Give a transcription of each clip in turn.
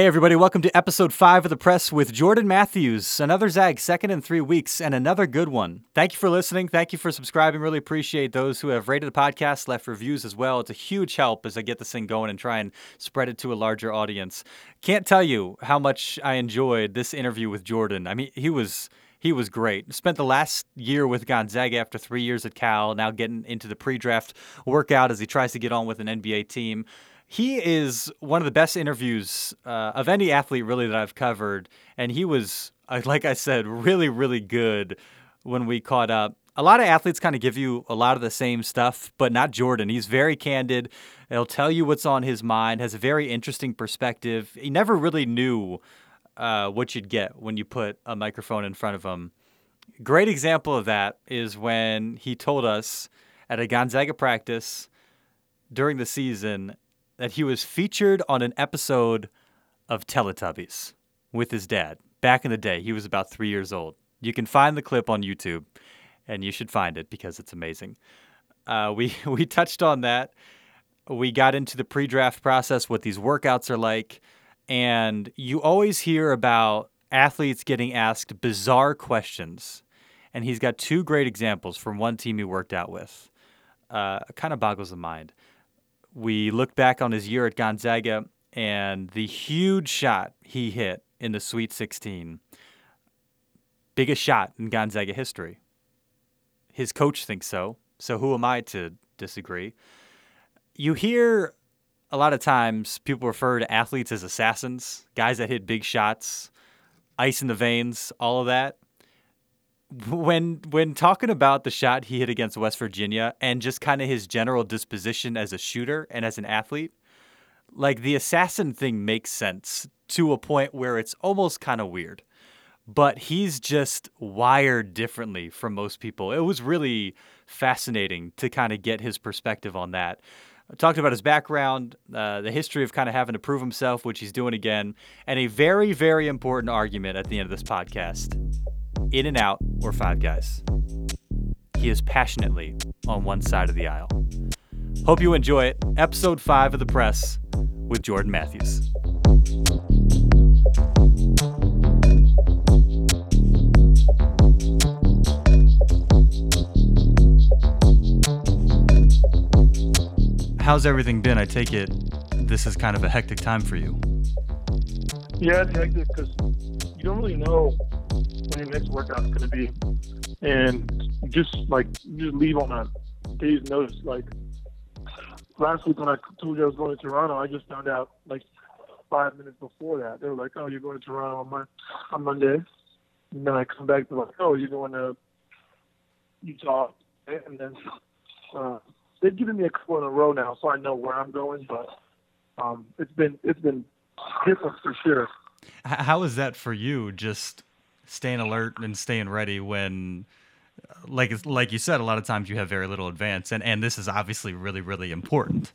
Hey, everybody, welcome to episode five of the press with Jordan Mathews. Another Zag, second in three weeks, and another good one. Thank you for listening. Thank you for subscribing. Really appreciate those who have rated the podcast, left reviews as well. It's a huge help as I get this thing going and try and spread it to a larger audience. Can't tell you how much I enjoyed this interview with Jordan. I mean, he was he was great. Spent the last year with Gonzaga after three years at Cal, now getting into the pre draft workout as he tries to get on with an NBA team he is one of the best interviews uh, of any athlete really that I've covered, and he was uh, like I said, really really good when we caught up. A lot of athletes kind of give you a lot of the same stuff, but not Jordan. He's very candid. He'll tell you what's on his mind. Has a very interesting perspective. He never really knew uh, what you'd get when you put a microphone in front of him. Great example of that is when he told us at a Gonzaga practice during the season that he was featured on an episode of Teletubbies with his dad. Back in the day, he was about three years old. You can find the clip on YouTube, and you should find it because it's amazing. Uh, we we touched on that. We got into the pre-draft process, what these workouts are like, and you always hear about athletes getting asked bizarre questions. And he's got two great examples from one team he worked out with. Uh, kind of boggles the mind we look back on his year at Gonzaga and the huge shot he hit in the Sweet 16. Biggest shot in Gonzaga history. His coach thinks so. So who am I to disagree? You hear a lot of times people refer to athletes as assassins, guys that hit big shots, ice in the veins, all of that when when talking about the shot he hit against West Virginia and just kind of his general disposition as a shooter and as an athlete, like the assassin thing makes sense to a point where it's almost kind of weird. But he's just wired differently from most people. It was really fascinating to kind of get his perspective on that. Talked about his background, uh, the history of kind of having to prove himself, which he's doing again, and a very, very important argument at the end of this podcast In-N-Out, or Five Guys. He is passionately on one side of the aisle. Hope you enjoy it. Episode 5 of The Press with Jordan Mathews. How's everything been? I take it this is kind of a hectic time for you. Yeah, it's hectic because you don't really know when your next workout's going to be, and just like just leave on a day's notice. Like last week when I told you I was going to Toronto, I just found out like five minutes before that. They were like, "Oh, you're going to Toronto on, my, on Monday," and then I come back to like, "Oh, you're going to Utah," and then uh, they've given me a couple in a row now, so I know where I'm going. But um, it's been it's been different for sure. How is that for you? Just staying alert and staying ready when like like you said a lot of times you have very little advance and and this is obviously really really important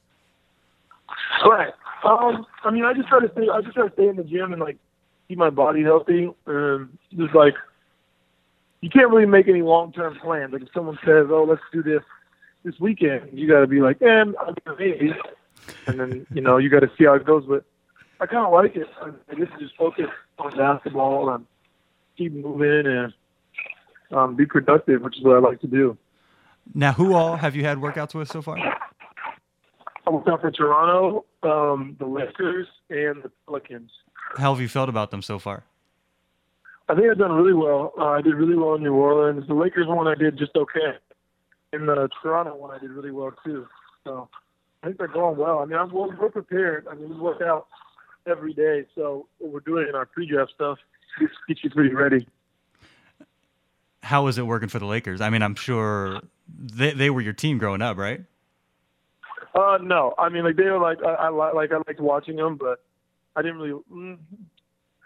right um i mean i just try to stay i just try to stay in the gym and like keep my body healthy and just like you can't really make any long term plans like if someone says oh let's do this this weekend you got to be like eh, maybe and then you know you got to see how it goes but i kind of like it i, I guess just focus on basketball and keep moving and um, be productive, which is what I like to do. Now, who all have you had workouts with so far? I worked out for Toronto, um, the Lakers, and the Pelicans. How have you felt about them so far? I think I've done really well. Uh, I did really well in New Orleans. The Lakers one I did just okay. In the Toronto one I did really well too. So I think they're going well. I mean, I'm, we're prepared. I mean, we work out every day. So what we're doing in our pre-draft stuff get you pretty ready. How was it working for the Lakers? I mean, I'm sure they they were your team growing up, right? Uh, no. I mean, like they were like I, I like I liked watching them, but I didn't really. Mm,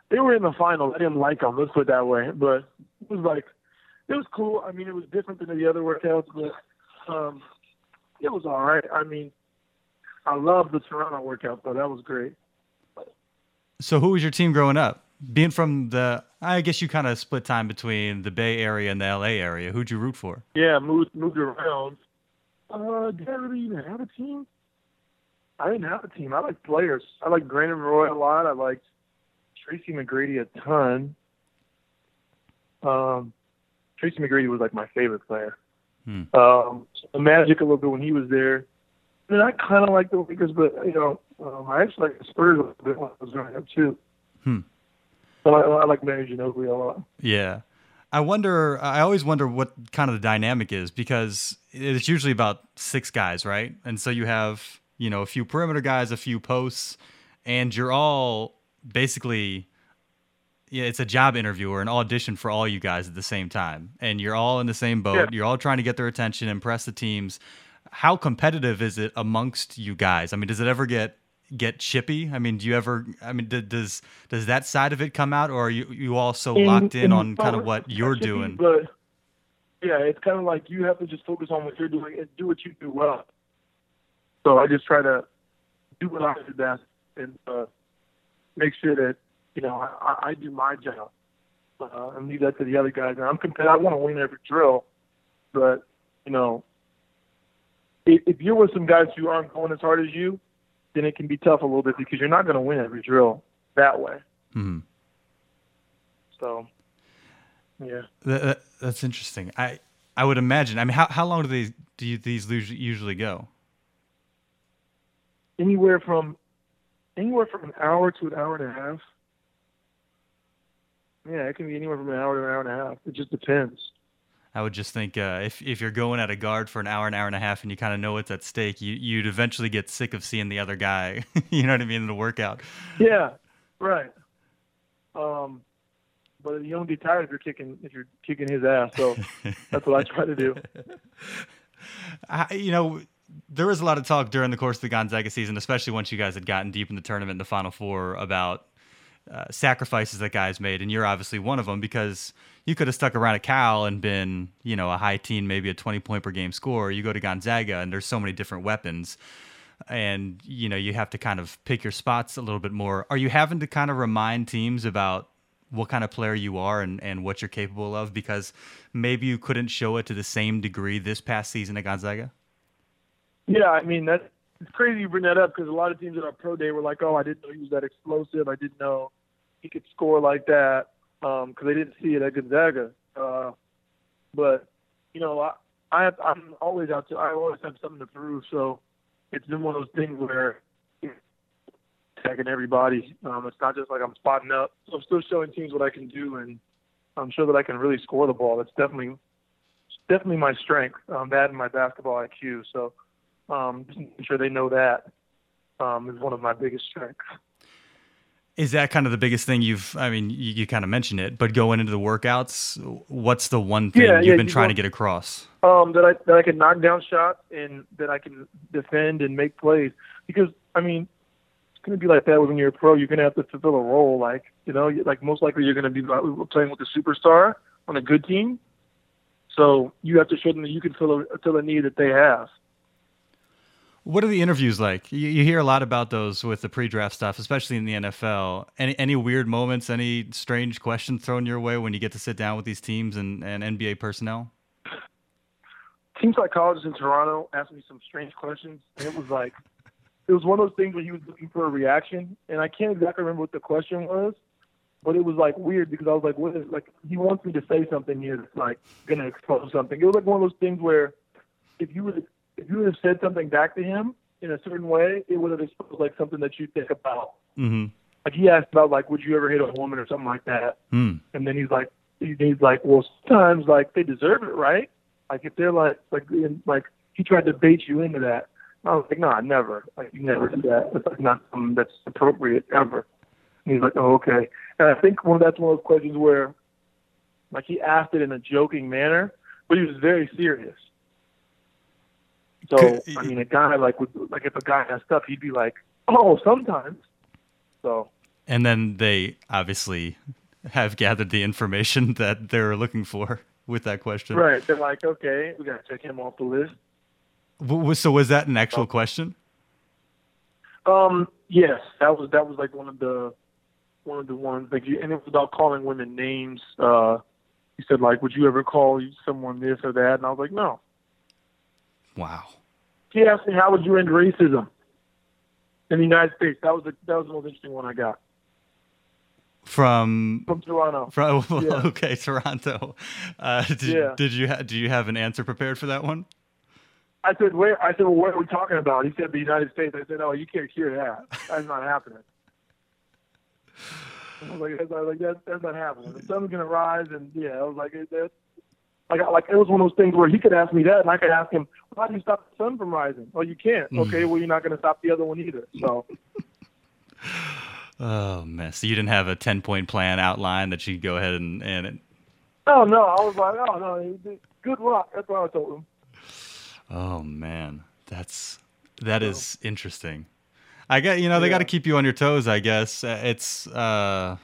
they were in the finals. I didn't like them. Let's put it that way. But it was like it was cool. I mean, it was different than the other workouts, but um, it was all right. I mean, I love the Toronto workout, though. That was great. So, who was your team growing up? being from the, I guess you kind of split time between the Bay Area and the LA area. Who'd you root for? Yeah, moved moved around. Uh, did I really even have a team? I didn't have a team. I liked players. I liked Brandon Roy a lot. I liked Tracy McGrady a ton. Um, Tracy McGrady was like my favorite player. Hmm. Um, the Magic a little bit when he was there. And I kind of like the Lakers, but you know, um, I actually like the Spurs a little bit when I was growing up too. Hmm. But I, I like Manu Ginobili a lot. Yeah. I wonder. I always wonder what kind of the dynamic is because it's usually about six guys, right? And so you have you know a few perimeter guys, a few posts, and you're all basically yeah, it's a job interview or an audition for all you guys at the same time, and you're all in the same boat. Yeah. You're all trying to get their attention, impress the teams. How competitive is it amongst you guys? I mean, does it ever get get chippy? I mean, do you ever? I mean, d- does does that side of it come out, or are you you all so locked in, on kind of what you're be, doing? But yeah, it's kind of like you have to just focus on what you're doing and do what you do well. So I just try to do what I do best and uh, make sure that you know I, I do my job uh, and leave that to the other guys. And I'm competitive. I want to win every drill, but you know, if, if you're with some guys who aren't going as hard as you, then it can be tough a little bit because you're not going to win every drill that way. Mhm. So, yeah. That, that- that's interesting. I I would imagine. I mean, how how long do these do you, these usually usually go? anywhere from anywhere from an hour to an hour and a half. Yeah, it can be anywhere from an hour to an hour and a half. It just depends. I would just think uh, if if you're going at a guard for an hour, an hour and a half, and you kind of know what's at stake, you you'd eventually get sick of seeing the other guy. you know what I mean in the workout. Yeah, right. Um, but you don't get tired if you're kicking if you're kicking his ass. So that's what I try to do. I, you know, there was a lot of talk during the course of the Gonzaga season, especially once you guys had gotten deep in the tournament, in the Final Four, about uh, sacrifices that guys made, and you're obviously one of them because you could have stuck around at Cal and been, you know, a high teen, maybe a 20 point per game scorer. You go to Gonzaga, and there's so many different weapons, and you know you have to kind of pick your spots a little bit more. Are you having to kind of remind teams about what kind of player you are and, and what you're capable of because maybe you couldn't show it to the same degree this past season at Gonzaga? Yeah, I mean that's it's crazy you bring that up because a lot of teams at our pro day were like, "Oh, I didn't know he was that explosive. I didn't know he could score like that," because they didn't see it at Gonzaga. Uh, but you know, I, I have, I'm always out to. I always have something to prove. So it's been one of those things where attacking everybody. Um, it's not just like I'm spotting up. So I'm still showing teams what I can do, and I'm sure that I can really score the ball. That's definitely definitely my strength. Um, that and my basketball IQ. So um, sure they know that um, is one of my biggest strengths. Is that kind of the biggest thing you've? I mean, you, you kind of mentioned it, but going into the workouts, what's the one thing Yeah, you've yeah, been you trying go- to get across? Um, that I that I can knock down shots and that I can defend and make plays. Because I mean, it's going to be like that when you're a pro. You're going to have to fulfill a role. Like you know, like most likely you're going to be playing with a superstar on a good team. So you have to show them that you can fill a, fill a need that they have. What are the interviews like? You, you hear a lot about those with the pre-draft stuff, especially in the NFL. Any any weird moments? Any strange questions thrown your way when you get to sit down with these teams and, and NBA personnel? team psychologist in Toronto asked me some strange questions, it was like, it was one of those things where he was looking for a reaction, and I can't exactly remember what the question was, but it was like weird because I was like, what is like? He wants me to say something here that's like gonna expose something. It was like one of those things where if you would if you would have said something back to him in a certain way, it would have exposed like something that you think about. Mm-hmm. Like he asked about like, would you ever hit a woman or something like that? Hmm. And then he's like, he's like, well, sometimes like they deserve it, right? Like if they're like, like, in, like he tried to bait you into that. I was like, no, never. Like you never do that. It's like not something that's appropriate ever. And he's like, oh, okay. And I think one that's one of those questions where, like, he asked it in a joking manner, but he was very serious. So Could- I mean, a guy like would like if a guy has stuff, he'd be like, oh, sometimes. So And then they obviously have gathered the information that they're looking for with that question. right, they're like, okay, we gotta check him off the list. So was that an actual question? Um, yes, that was that was like one of the one of the ones like you, and it was about calling women names. Uh, he said like, would you ever call someone this or that? And I was like, no. Wow. He asked me how would you end racism in the United States. That was the that was the most interesting one I got. from from Toronto. From Yeah. okay, Toronto. Uh, did, Yeah. did you ha- do you have an answer prepared for that one? I said, where? I said, well, what are we talking about? He said, the United States. I said, oh, you can't hear that. That's not happening. I was like, that's not, like that, that's not happening. The sun's gonna rise, and yeah, I was like, it, that, like, like it was one of those things where he could ask me that, and I could ask him, how do you stop the sun from rising? Oh, you can't. Okay, well, you're not gonna stop the other one either. So Oh man, so you didn't have a ten point plan outline that you could go ahead and and Oh no, I was like, oh no, good luck. That's what I told him. oh man, that's that is interesting. I get you know they got to keep you on your toes. I guess it's. uh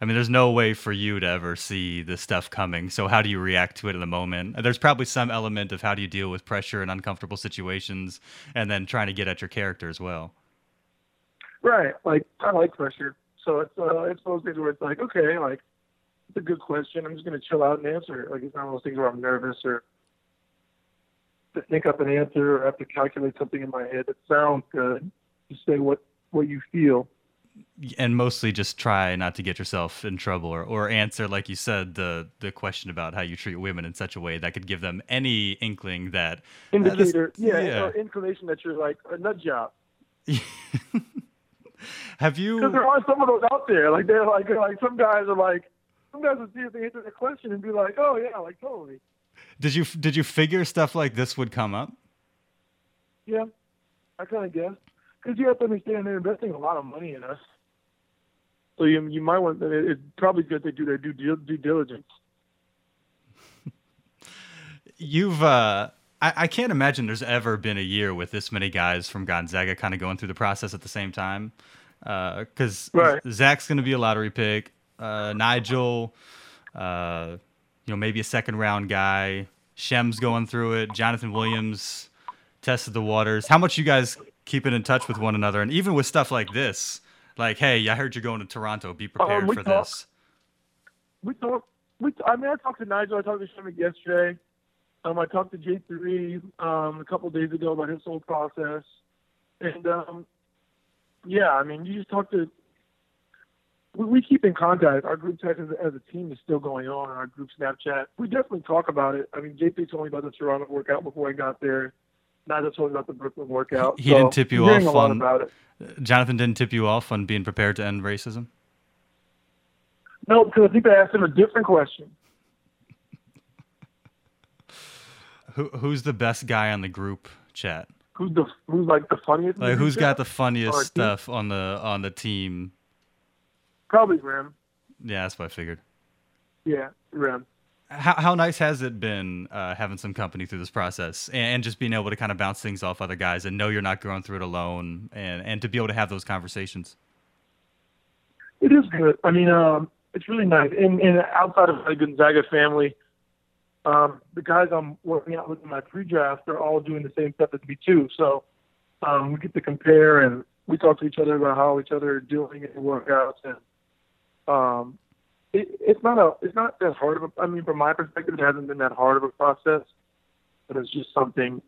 I mean, there's no way for you to ever see this stuff coming. So how do you react to it in the moment? There's probably some element of how do you deal with pressure and uncomfortable situations, and then trying to get at your character as well. Right. Like I like pressure, so it's uh, it's those things where it's like, okay, like it's a good question. I'm just gonna chill out and answer it. Like it's not one of those things where I'm nervous or to think up an answer or have to calculate something in my head that sounds good. Just say what what you feel. And mostly just try not to get yourself in trouble or, or answer like you said the the question about how you treat women in such a way that could give them any inkling that uh, Indicator, yeah, yeah. Or inclination that you're like a nut job. have you Because there are some of those out there. Like they're like like some guys are like some guys will see if they answer the question and be like, oh yeah, like totally. did you did you figure stuff like this would come up Yeah, I kind of guess. Because you have to understand they're investing a lot of money in us. So you you might want it, it's probably good they do their due due due diligence. you've uh I, I can't imagine there's ever been a year with this many guys from Gonzaga kind of going through the process at the same time. Because Right. Zach's going to be a lottery pick. Uh, Nigel, uh, you know, maybe a second round guy. Shem's going through it. Johnathan Williams tested the waters. How much you guys keeping in touch with one another, and even with stuff like this, like, hey, I heard you're going to Toronto. Be prepared Um, for talk- this. We talked. We I mean I talked to Nigel. I talked to Przemek yesterday. Um, I talked to J three um a couple days ago about his whole process, and um, yeah, I mean you just talk to. We, we keep in contact. Our group text as, as a team is still going on. Our group Snapchat. We definitely talk about it. I mean, JP told me about the Toronto workout before I got there. Told me about the Brooklyn workout. He So, didn't tip you off a lot on- about it. Johnathan didn't tip you off on being prepared to end racism. No, because I think I asked him a different question. Who who's the best guy on the group chat? Who's the who's like the funniest? Like who's got the funniest stuff on the on the team? Probably Rim. Yeah, that's what I figured. Yeah, Rim. How how nice has it been uh, having some company through this process and, and just being able to kind of bounce things off other guys and know you're not going through it alone and and to be able to have those conversations. It is good. I mean, um, it's really nice. And, and outside of the Gonzaga family, um, the guys I'm working out with in my pre-draft, they're all doing the same stuff as me too. So um, we get to compare and we talk to each other about how each other are doing in workouts. And um, it, it's not a, it's not that hard of a. I mean, from my perspective, it hasn't been that hard of a process, but it's just something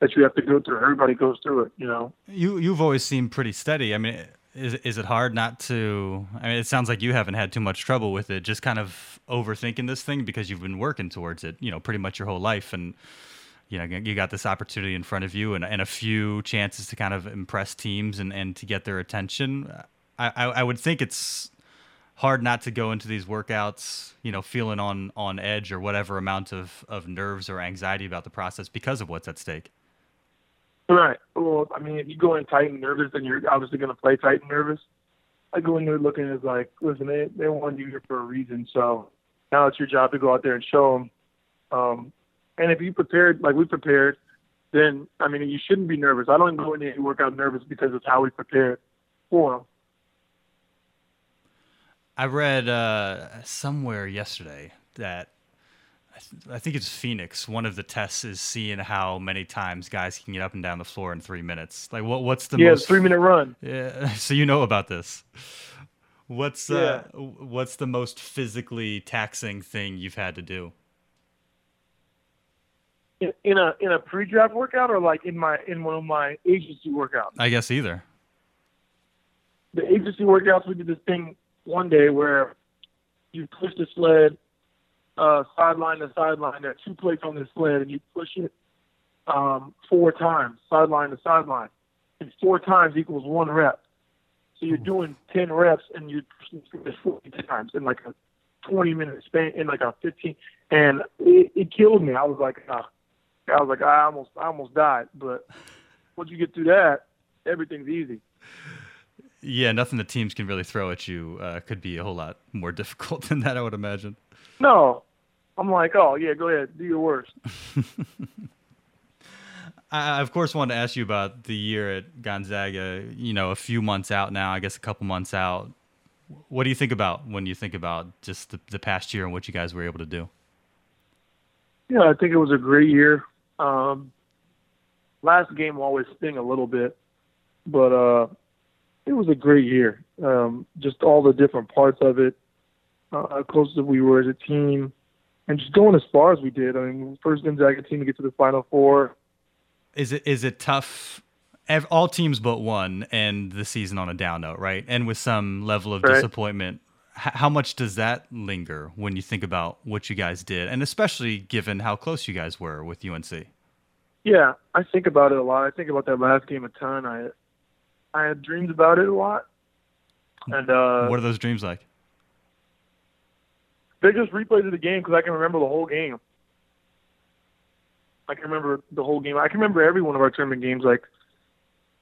that you have to go through. Everybody goes through it, you know. You you've always seemed pretty steady. I mean, is is it hard not to? I mean, it sounds like you haven't had too much trouble with it. Just kind of overthinking this thing because you've been working towards it, you know, pretty much your whole life, and you know, you got this opportunity in front of you and, and a few chances to kind of impress teams and, and to get their attention. I, I I would think it's hard not to go into these workouts, you know, feeling on on edge or whatever amount of of nerves or anxiety about the process because of what's at stake. Right. Well, I mean, if you go in tight and nervous, then you're obviously going to play tight and nervous. I go in there looking as like, listen, they they want you here for a reason. So now it's your job to go out there and show them. Um, and if you prepared like we prepared, then I mean, you shouldn't be nervous. I don't go in there and work out nervous because it's how we prepared for them. I read uh, somewhere yesterday that I, th- I think it's Phoenix. One of the tests is seeing how many times guys can get up and down the floor in three minutes. Like, what what's the Yeah, most three minute run. Yeah, so you know about this. What's uh, what's the most physically taxing thing you've had to do? In, in a in a pre-draft workout or like in my in one of my agency workouts. I guess either. the agency workouts, we did this thing one day where you push the sled uh, sideline to sideline. There are two plates on the sled, and you push it um, four times, sideline to sideline. And four times equals one rep. So you're doing 10 reps, and you're pushing it 40 times in like a 20 minute span, in like a 15. And it, it killed me. I was like, uh, I was like, I almost, I almost died. But once you get through that, everything's easy. Yeah, nothing the teams can really throw at you uh, could be a whole lot more difficult than that, I would imagine. No, I'm like, oh yeah, go ahead, do your worst. I, of course, wanted to ask you about the year at Gonzaga. You know, a few months out now, I guess a couple months out. What do you think about when you think about just the, the past year and what you guys were able to do? Yeah, I think it was a great year. Um, last game will always sting a little bit, but uh, it was a great year. Um, just all the different parts of it, uh, how close we were as a team, and just going as far as we did. I mean, first Gonzaga team to get to the Final Four. Is it is it tough? All teams but one end the season on a down note, right? And with some level of right. disappointment. How much does that linger when you think about what you guys did, and especially given how close you guys were with UNC? Yeah, I think about it a lot. I think about that last game a ton. I I had dreams about it a lot. And uh, what are those dreams like? They're just replays of the game because I can remember the whole game. I can remember the whole game. I can remember every one of our tournament games, like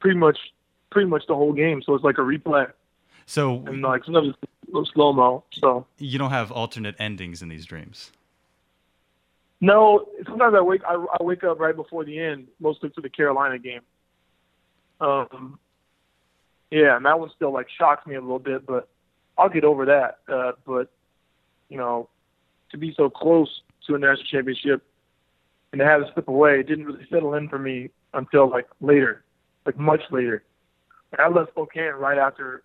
pretty much, pretty much the whole game. So it's like a replay. So and like sometimes it's a little slow mo. So you don't have alternate endings in these dreams. No, sometimes I wake I, I wake up right before the end, mostly for the Carolina game. Um, yeah, and that one still like shocks me a little bit, but I'll get over that. Uh, but you know, to be so close to a national championship and to have it slip away, it didn't really settle in for me until like later, like much later. Like I left Spokane right after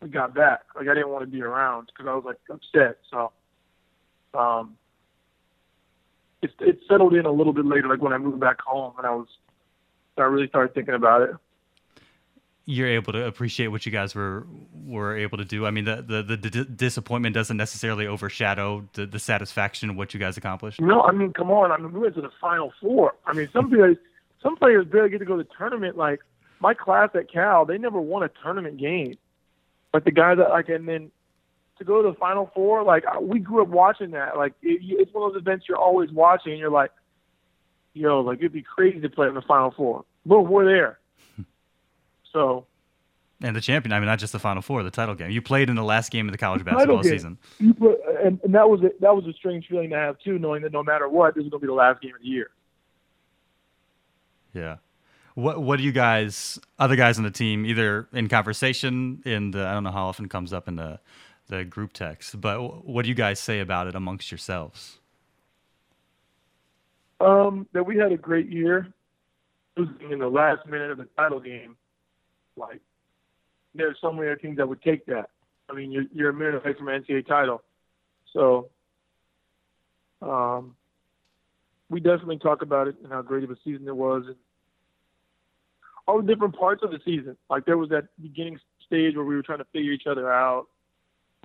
we got back. Like I didn't want to be around because I was like upset. So, um, it it settled in a little bit later, like when I moved back home and I was, I really started thinking about it you're able to appreciate what you guys were were able to do. I mean, the the, the d- disappointment doesn't necessarily overshadow the, the satisfaction of what you guys accomplished. No, I mean, come on. I mean, we went to the final four. I mean, some players some players barely get to go to the tournament. Like my class at Cal, they never won a tournament game. But the guys that like, and then to go to the final four, like we grew up watching that. Like it, it's one of those events you're always watching, and you're like, yo, like it'd be crazy to play in the final four. But we're there. So. And the champion. I mean, not just the Final Four, the title game. You played in the last game of the college basketball season. Put, and, and that was a, that was a strange feeling to have too, knowing that no matter what, this is going to be the last game of the year. Yeah. What What do you guys, other guys on the team, either in conversation, in the I don't know how often comes up in the the group text, but what do you guys say about it amongst yourselves? Um, that we had a great year. Losing in the last minute of the title game like there's so many other teams that would take that. I mean, you're you're a minute away from an NCAA title, so um, we definitely talk about it and how great of a season it was, and all the different parts of the season. Like there was that beginning stage where we were trying to figure each other out,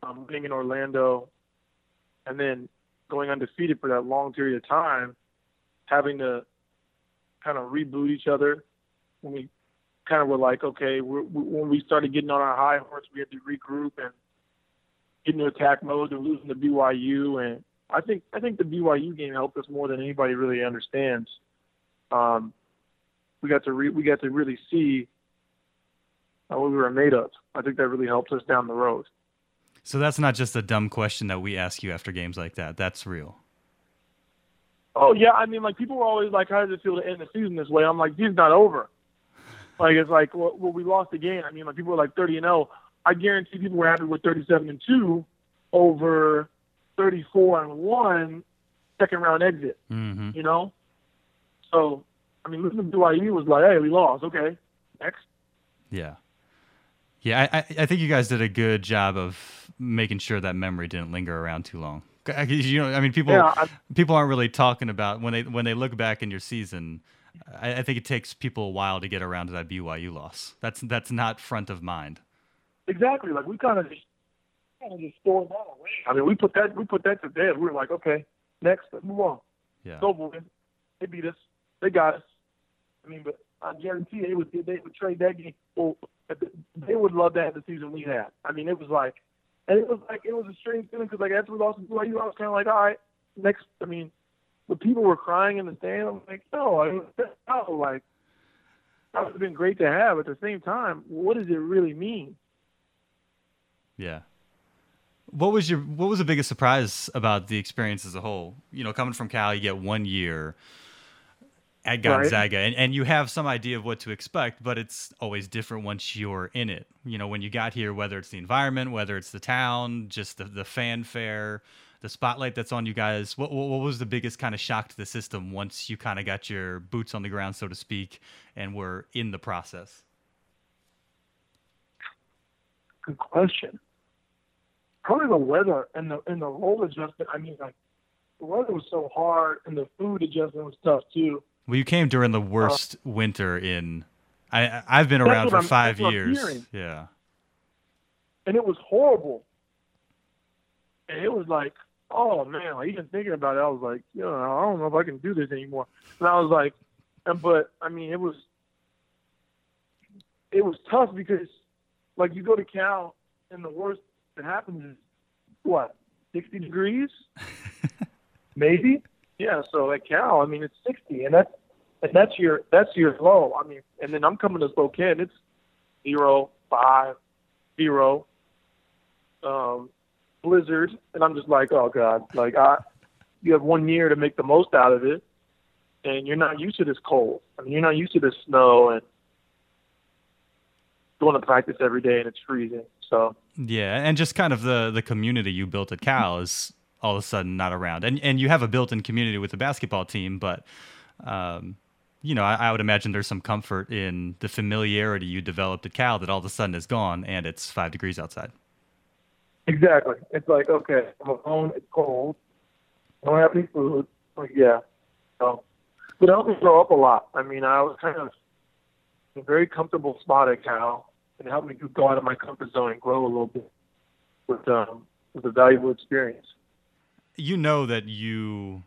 um, winning in Orlando, and then going undefeated for that long period of time, having to kind of reboot each other when we kind of were like, okay, we're, we, when we started getting on our high horse, we had to regroup and get into attack mode and losing to BYU. And I think I think the BYU game helped us more than anybody really understands. Um, we got to re- we got to really see uh, what we were made of. I think that really helped us down the road. So that's not just a dumb question that we ask you after games like that. That's real. Oh yeah, I mean, like people were always like, "How does it feel to end the season this way?" I'm like, "Season's not over." Like it's like well, well we lost the game. I mean, like people were like 30 and 0. I guarantee people were happy with 37 and 2 over 34 and 1 second round exit. Mm-hmm. You know, so I mean, listening to was like, hey, we lost. Okay, next. Yeah. Yeah, I, I think you guys did a good job of making sure that memory didn't linger around too long. You know, I mean, people yeah, people aren't really talking about when they when they look back in your season I, I, think it takes people a while to get around to that BYU loss. That's that's not front of mind. Exactly. Like we kind of just kind of just throwing that away. I mean, we put that we put that to bed. We were like, okay, next, let's move on. Yeah. It's over with. They beat us. They got us. I mean, but I guarantee they would they would trade that game. Well, they would love to have the season we had. I mean, it was like, and it was like it was a strange feeling because like after we lost to BYU, I was kind of like, all right, next. I mean, the people were crying in the stand. I'm like, no, I no, like that would have been great to have. At the same time, what does it really mean? Yeah. What was your what was the biggest surprise about the experience as a whole? You know, coming from Cal, you get one year at Gonzaga, right. and, and you have some idea of what to expect, but it's always different once you're in it. You know, when you got here, whether it's the environment, whether it's the town, just the, the fanfare, the spotlight that's on you guys. What, what was the biggest kind of shock to the system once you kind of got your boots on the ground, so to speak, and were in the process? Good question probably the weather and the and the role adjustment. I mean, like the weather was so hard, and the food adjustment was tough too. Well, you came during the worst uh, winter in. I I've been around for I'm, 5 years. Yeah. And it was horrible. And it was like, oh man, like even thinking about it, I was like, you know, I don't know if I can do this anymore. And I was like, and but I mean, it was it was tough because like you go to Cal and the worst that happens is what, 60 degrees? Maybe. Yeah. So at Cal, I mean, it's 60, and that's and that's your that's your low. I mean, and then I'm coming to Spokane. It's zero, five, zero, um, blizzard, and I'm just like, oh god, like I, you have one year to make the most out of it, and you're not used to this cold. I mean, you're not used to this snow and going to practice every day and it's freezing. So yeah, and just kind of the the community you built at Cal is all of a sudden not around, and and you have a built-in community with the basketball team, but. Um, you know, I, I, would imagine there's some comfort in the familiarity you developed at Cal that all of a sudden is gone and it's five degrees outside. Exactly. It's like, okay, I'm alone, it's cold, I don't have any food. Like, yeah. So, but it helped me grow up a lot. I mean, I was kind of in a very comfortable spot at Cal and it helped me go out of my comfort zone and grow a little bit with um, with a valuable experience. You know that you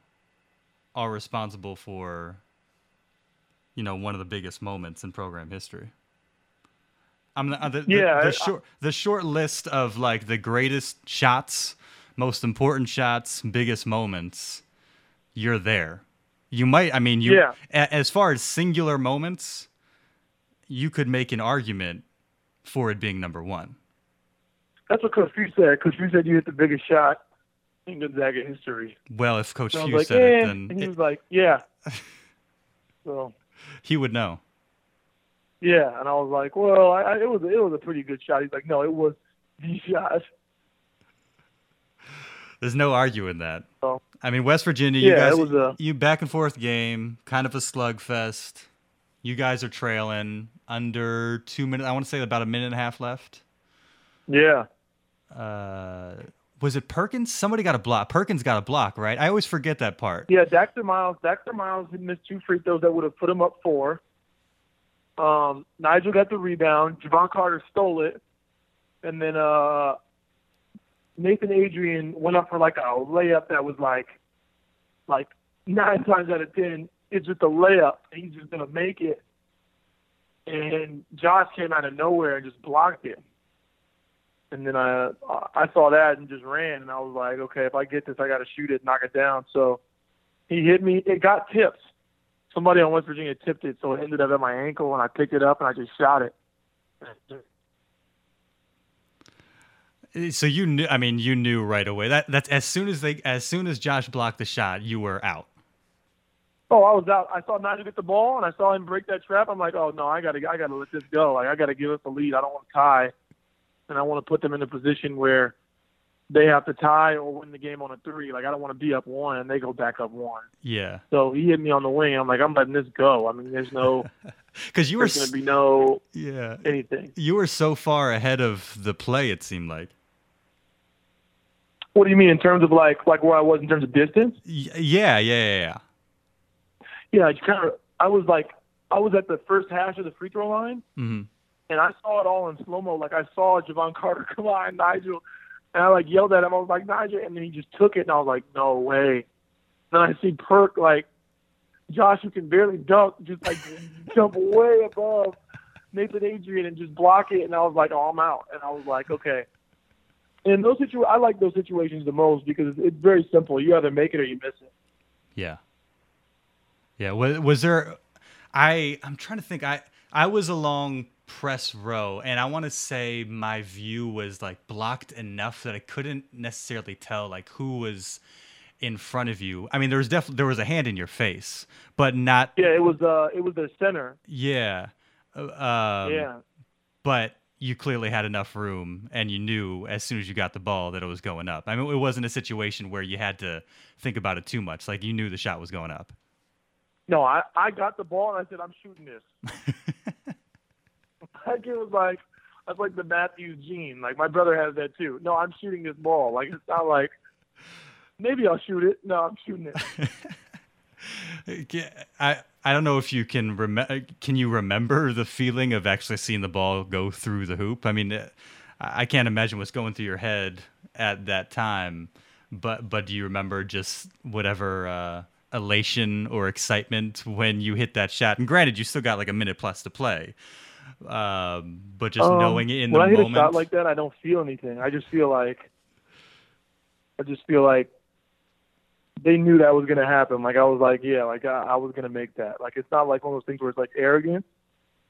are responsible for, you know, one of the biggest moments in program history. I'm the, the, yeah, the, the short the short list of like the greatest shots, most important shots, biggest moments. You're there. You might. I mean, you. Yeah. as far as singular moments, you could make an argument for it being number one. That's what Coach Few said. Coach Few said you hit the biggest shot in Gonzaga history. Well, if Coach Few like, said eh. it, then and he it, was like, "Yeah." so he would know. Yeah, and I was like, "Well, I, I, it was it was a pretty good shot." He's like, "No, it was the shot." There's no arguing that. So, I mean, West Virginia, you yeah, guys, it was a, you back and forth game, kind of a slugfest. You guys are trailing under two minutes. I want to say about a minute and a half left. Yeah. Uh, was it Perkins? Somebody got a block. Perkins got a block, right? I always forget that part. Yeah, Daxter Miles. Daxter Miles had missed two free throws that would have put him up four. Um, Nigel got the rebound. Jevon Carter stole it, and then uh, Nathan Adrian went up for like a layup that was like, like nine times out of ten it's just a layup. He's just gonna make it. And Josh came out of nowhere and just blocked it. And then I I saw that and just ran and I was like, okay, if I get this, I got to shoot it, knock it down. So he hit me. It got tipped. Somebody on West Virginia tipped it, so it ended up at my ankle, and I picked it up and I just shot it. So you knew. I mean, you knew right away that that's as soon as they, as soon as Josh blocked the shot, you were out. Oh, I was out. I saw Nigel get the ball, and I saw him break that trap. I'm like, oh no, I gotta, I gotta let this go. Like I gotta give us the lead. I don't want to tie, and I want to put them in a position where they have to tie or win the game on a three. Like I don't want to be up one and they go back up one. Yeah. So he hit me on the wing. I'm like, I'm letting this go. I mean, there's no, because you were going to be no, yeah, anything. You were so far ahead of the play. It seemed like. What do you mean in terms of like like where I was in terms of distance? Yeah, yeah, yeah, yeah yeah, I kind of I was like I was at the first hash of the free throw line, mm-hmm. and I saw it all in slow mo. Like I saw Jevon Carter come on, Nigel And I like yelled at him. I was like, Nigel, and then he just took it, and I was like, no way. Then I see Perk like Josh, who can barely dunk, just like jump way above Nathan Adrian and just block it, and I was like, oh, I'm out. And I was like, okay. And those situ- I like those situations the most because it's very simple. You either make it or you miss it. Yeah. Yeah. Was, was there? I I'm trying to think. I I was along press row, and I want to say my view was like blocked enough that I couldn't necessarily tell like who was in front of you. I mean, there was definitely there was a hand in your face, but not. Yeah, it was uh, it was the center. Yeah. Uh, um, yeah. But you clearly had enough room, and you knew as soon as you got the ball that it was going up. I mean, it wasn't a situation where you had to think about it too much. Like you knew the shot was going up. No, I I got the ball and I said I'm shooting this. like it was like that's like the Mathews gene. Like my brother has that too. No, I'm shooting this ball. Like it's not like maybe I'll shoot it. No, I'm shooting it. I I don't know if you can remember. Can you remember the feeling of actually seeing the ball go through the hoop? I mean, I can't imagine what's going through your head at that time. But but do you remember just whatever uh, elation or excitement when you hit that shot? And granted, you still got like a minute plus to play. Um, but just um, knowing it in when the I hit moment. a shot like that, I don't feel anything. I just feel like I just feel like they knew that was gonna happen. Like I was like, yeah, like I, I was gonna make that. Like it's not like one of those things where it's like arrogant,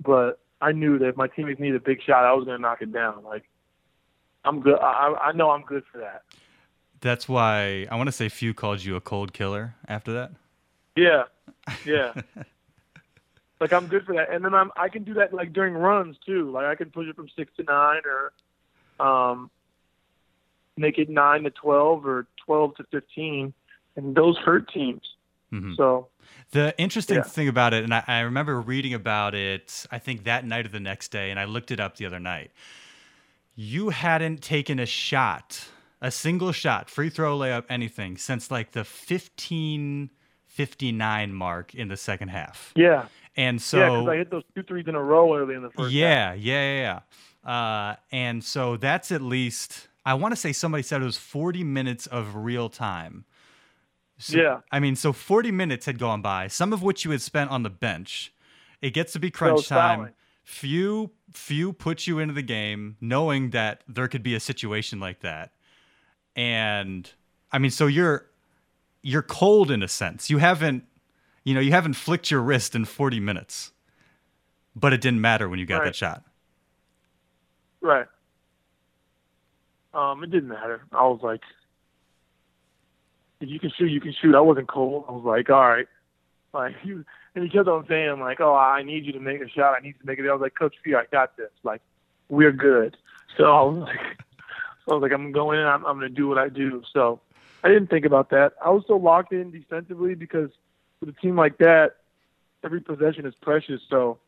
but I knew that if my teammates needed a big shot, I was gonna knock it down. Like I'm good. I, I know I'm good for that. That's why I want to say Few called you a cold killer after that. Yeah, yeah. like I'm good for that, and then I'm I can do that like during runs too. Like I can push it from six to nine, or um, make it nine to twelve, or twelve to fifteen and those hurt teams. Mm-hmm. So the interesting yeah. thing about it, and I, I, remember reading about it, I think that night or the next day, and I looked it up the other night. You hadn't taken a shot, a single shot, free throw, layup, anything, since like the 15 59 mark in the second half. Yeah. And so. Yeah, because I hit those two threes in a row early in the first yeah, half. Yeah, yeah, yeah. Uh, and so that's at least, I want to say somebody said it was 40 minutes of real time so, yeah. I mean, so 40 minutes had gone by, some of which you had spent on the bench. It gets to be crunch time. Few few put you into the game knowing that there could be a situation like that. And I mean, so you're you're cold in a sense. You haven't you know, you haven't flicked your wrist in 40 minutes. But it didn't matter when you got right. that shot. Right. Um, it didn't matter. I was like, if you can shoot, you can shoot. I wasn't cold. I was like, all right. Like you, and he kept on saying like, oh, I need you to make a shot. I need to make it. I was like, Coach Few, I got this. Like, we're good. So I was like, so I was like, I'm going in. I'm, I'm going to do what I do. So I didn't think about that. I was so locked in defensively because with a team like that, every possession is precious. So,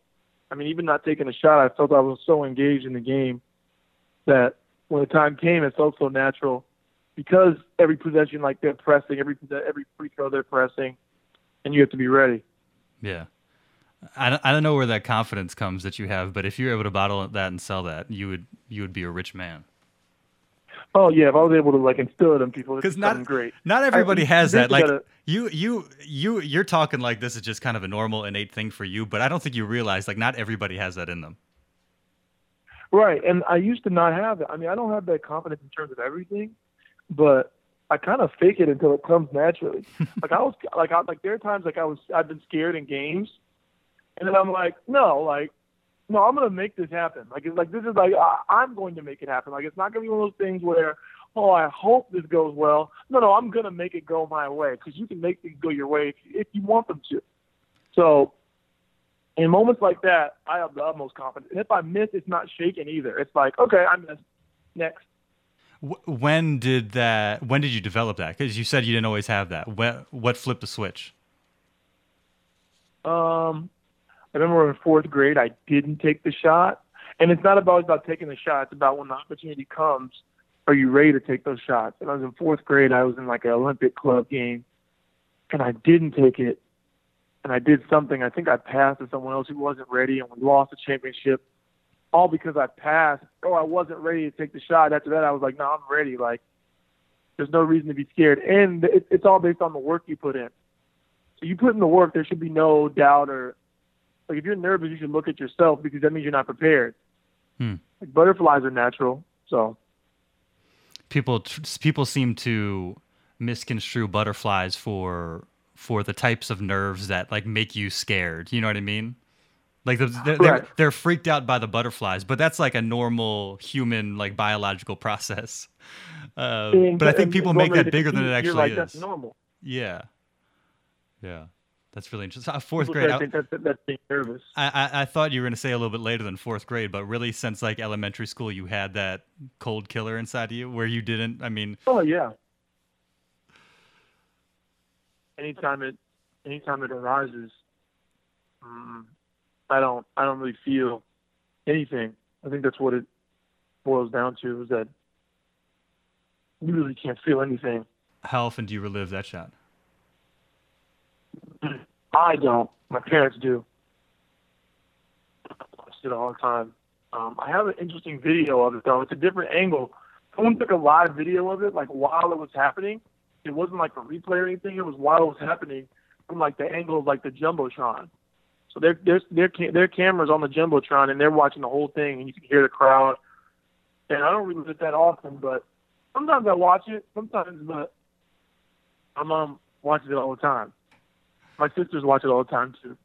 I mean, even not taking a shot, I felt I was so engaged in the game that when the time came, it felt so natural because every possession, like they're pressing, every every free throw they're pressing, and you have to be ready. Yeah. I don't, I don't know where that confidence comes that you have, but if you're able to bottle that and sell that, you would you would be a rich man. Oh yeah, if I was able to like instill it in people, because not great. Not everybody I, has that. Like gotta, you, you, you, you're talking like this is just kind of a normal innate thing for you, but I don't think you realize like not everybody has that in them. Right, and I used to not have it. I mean, I don't have that confidence in terms of everything, but I kind of fake it until it comes naturally. like I was like I like there are times like I was I've been scared in games, and then I'm like no like no I'm gonna make this happen. Like it's like this is like I, I'm going to make it happen. Like it's not gonna be one of those things where oh I hope this goes well. No no I'm gonna make it go my way because you can make things go your way if, if you want them to. So in moments like that, I have the utmost confidence. And if I miss, it's not shaking either. It's like okay I missed next when did that? When did you develop that? Because you said you didn't always have that. When, what flipped the switch? Um, I remember in fourth grade, I didn't take the shot, and it's not about about taking the shot. It's about when the opportunity comes, are you ready to take those shots? And I was in fourth grade. I was in like an Olympic club game, and I didn't take it. And I did something. I think I passed to someone else who wasn't ready, and we lost the championship. all because I passed. Oh, I wasn't ready to take the shot. After that, I was like, no, I'm ready. Like, there's no reason to be scared. And it, it's all based on the work you put in. So you put in the work, there should be no doubt or like if you're nervous, you should look at yourself because that means you're not prepared. Hmm. Like butterflies are natural, so people people seem to misconstrue butterflies for for the types of nerves that like make you scared. You know what I mean? Like the, they're, they're, they're freaked out by the butterflies, but that's like a normal human like biological process. Uh, and, but I think people make that bigger than it actually like, is. That's normal. Yeah, yeah, that's really interesting. Uh, fourth grade. I think that's, that's being nervous. I, I, I thought you were going to say a little bit later than fourth grade, but really since like elementary school, you had that cold killer inside of you where you didn't. I mean. Oh yeah. Anytime it, anytime it arises, um, I don't I don't really feel anything. I think that's what it boils down to is that you really can't feel anything. How often do you relive that shot? I don't. My parents do. I watch it all the time. Um, I have an interesting video of it though. It's a different angle. Someone took a live video of it, like while it was happening. It wasn't like a replay or anything. It was while it was happening from like the angle of like the jumbotron. So their their their their cameras on the jumbotron, and they're watching the whole thing, and you can hear the crowd. And I don't really it that often, but sometimes I watch it. Sometimes, but my mom watches it all the time. My sisters watch it all the time too.